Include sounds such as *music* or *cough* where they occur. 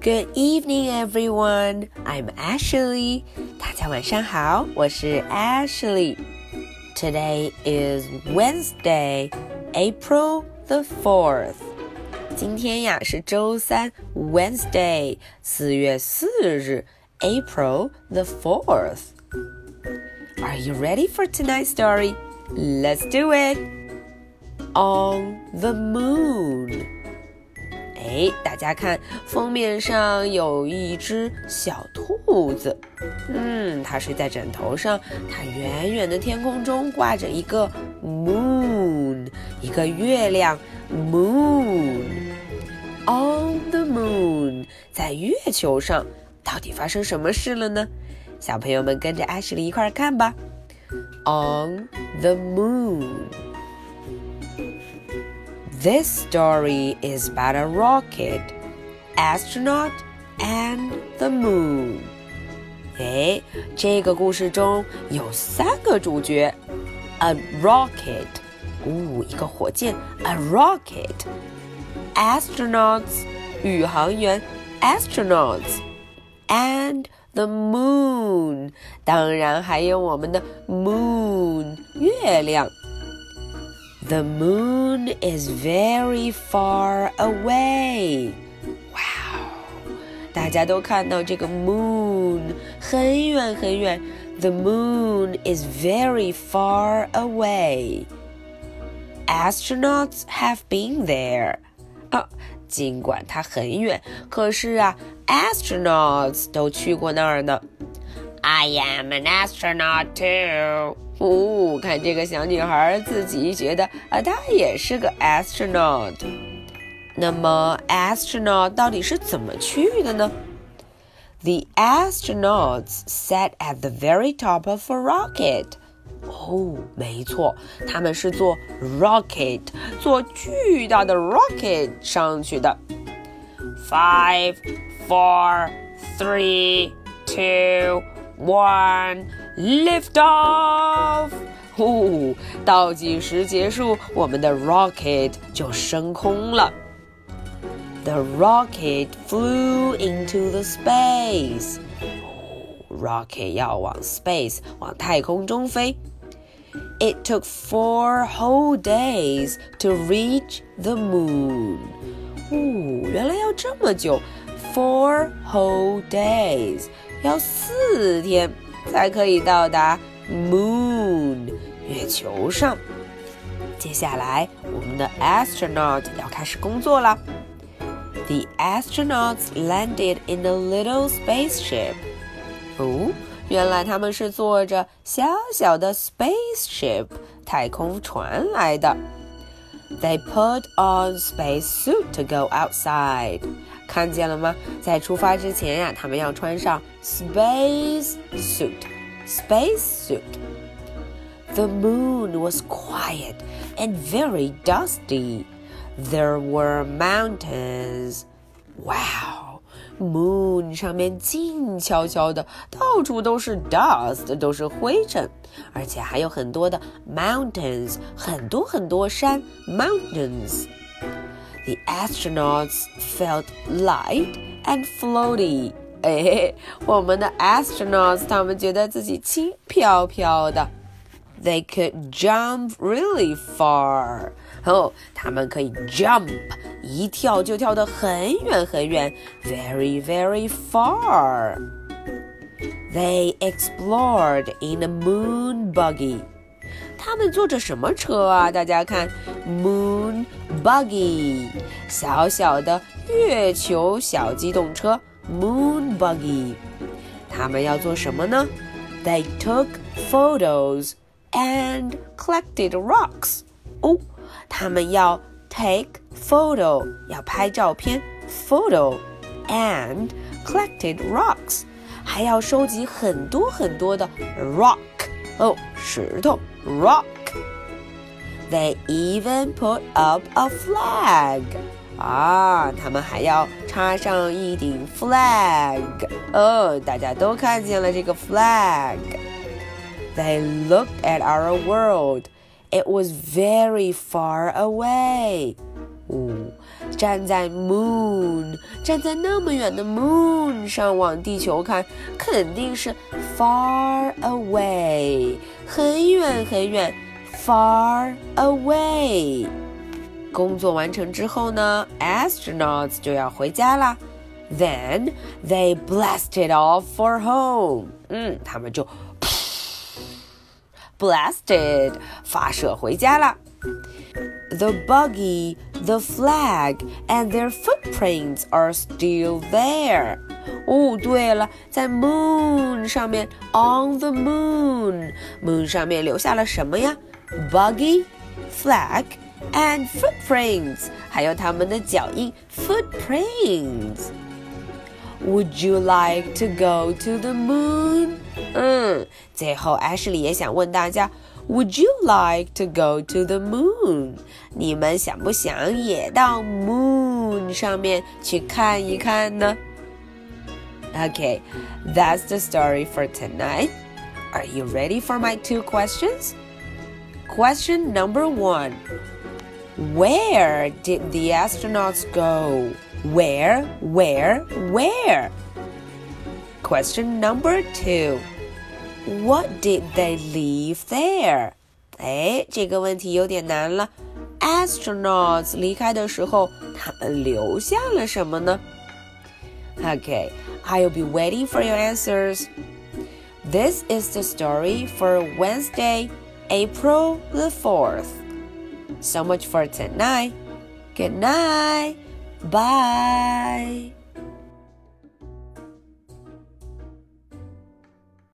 Good evening, everyone. I'm Ashley. 大家晚上好，我是 Ashley. Today is Wednesday, April the fourth. 今天呀是周三，Wednesday，四月四日，April the fourth. Are you ready for tonight's story? Let's do it. On the moon. 哎，大家看，封面上有一只小兔子，嗯，它睡在枕头上，它远远的天空中挂着一个 moon，一个月亮 moon。On the moon，在月球上，到底发生什么事了呢？小朋友们跟着阿什莉一块儿看吧。On the moon。This story is about a rocket, astronaut, and the moon. 哎，这个故事中有三个主角：a rocket，呜，一个火箭；a rocket，astronauts，宇航员；astronauts，and the moon，当然还有我们的 moon，月亮。 the moon is very far away. Wow！大家都看到这个 moon 很远很远。The moon is very far away. Astronauts have been there. 啊，尽管它很远，可是啊，astronauts 都去过那儿呢。I am an astronaut too. 哦，看这个小女孩自己觉得啊，她也是个 astronaut。那么 astronaut 到底是怎么去的呢？The astronauts sat at the very top of a rocket。哦，没错，他们是坐 rocket，坐巨大的 rocket 上去的。Five, four, three, two. One lift off！呼，倒计时结束，我们的 rocket 就升空了。The rocket flew into the space. Rocket 要往 space 往太空中飞。It took four whole days to reach the moon. 哦，原来要这么久，four whole days。 要四天才可以到达 Moon 月球上。接下来，我们的 astronaut 要开始工作了。The astronauts landed in a little spaceship。哦，原来他们是坐着小小的 spaceship 太空船来的。They put on space suit to go outside. 看见了吗？在出发之前呀，他们要穿上 space suit。space suit。The moon was quiet and very dusty. There were mountains. Wow! Moon 上面静悄悄的，到处都是 dust，都是灰尘，而且还有很多的 mountains，很多很多山 mountains。the astronauts felt light and floaty. 哎，我们的 *laughs* astronauts 他们觉得自己轻飘飘的。They could jump really far. 哦，他们可以 jump，一跳就跳得很远很远，very very far. They explored in a moon buggy. 他们坐着什么车啊？大家看，Moon Buggy，小小的月球小机动车，Moon Buggy。他们要做什么呢？They took photos and collected rocks。哦， 他们要 take photo，要拍照片，photo and collected rocks，还要收集很多很多的 rock。哦，石头。rock. They even put up a flag. 啊，他们还要插上一顶 flag。哦，大家都看见了这个 flag。They looked at our world. It was very far away. 哦，站在 moon，站在那么远的 moon 上往地球看，肯定是 far away，很远很远，far away。工作完成之后呢，astronauts 就要回家啦。Then they blasted off for home。嗯，他们就 blasted 发射回家了。The buggy, the flag, and their footprints are still there. 哦，对了，在 moon 上面，on the moon，moon 上面留下了什么呀？Buggy, flag, and footprints，还有他们的脚印，footprints。 Would you like to go to the moon？嗯，最后艾什莉也想问大家。would you like to go to the moon？你们想不想也到 moon 上面去看一看呢？Okay, that's the story for tonight. Are you ready for my two questions? Question number one Where did the astronauts go? Where, where, where? Question number two what did they leave there？哎，这个问题有点难了。Astronauts 离开的时候，他们留下了什么呢？Okay, I'll be waiting for your answers. This is the story for Wednesday, April the 4th. So much for tonight. Good night. Bye.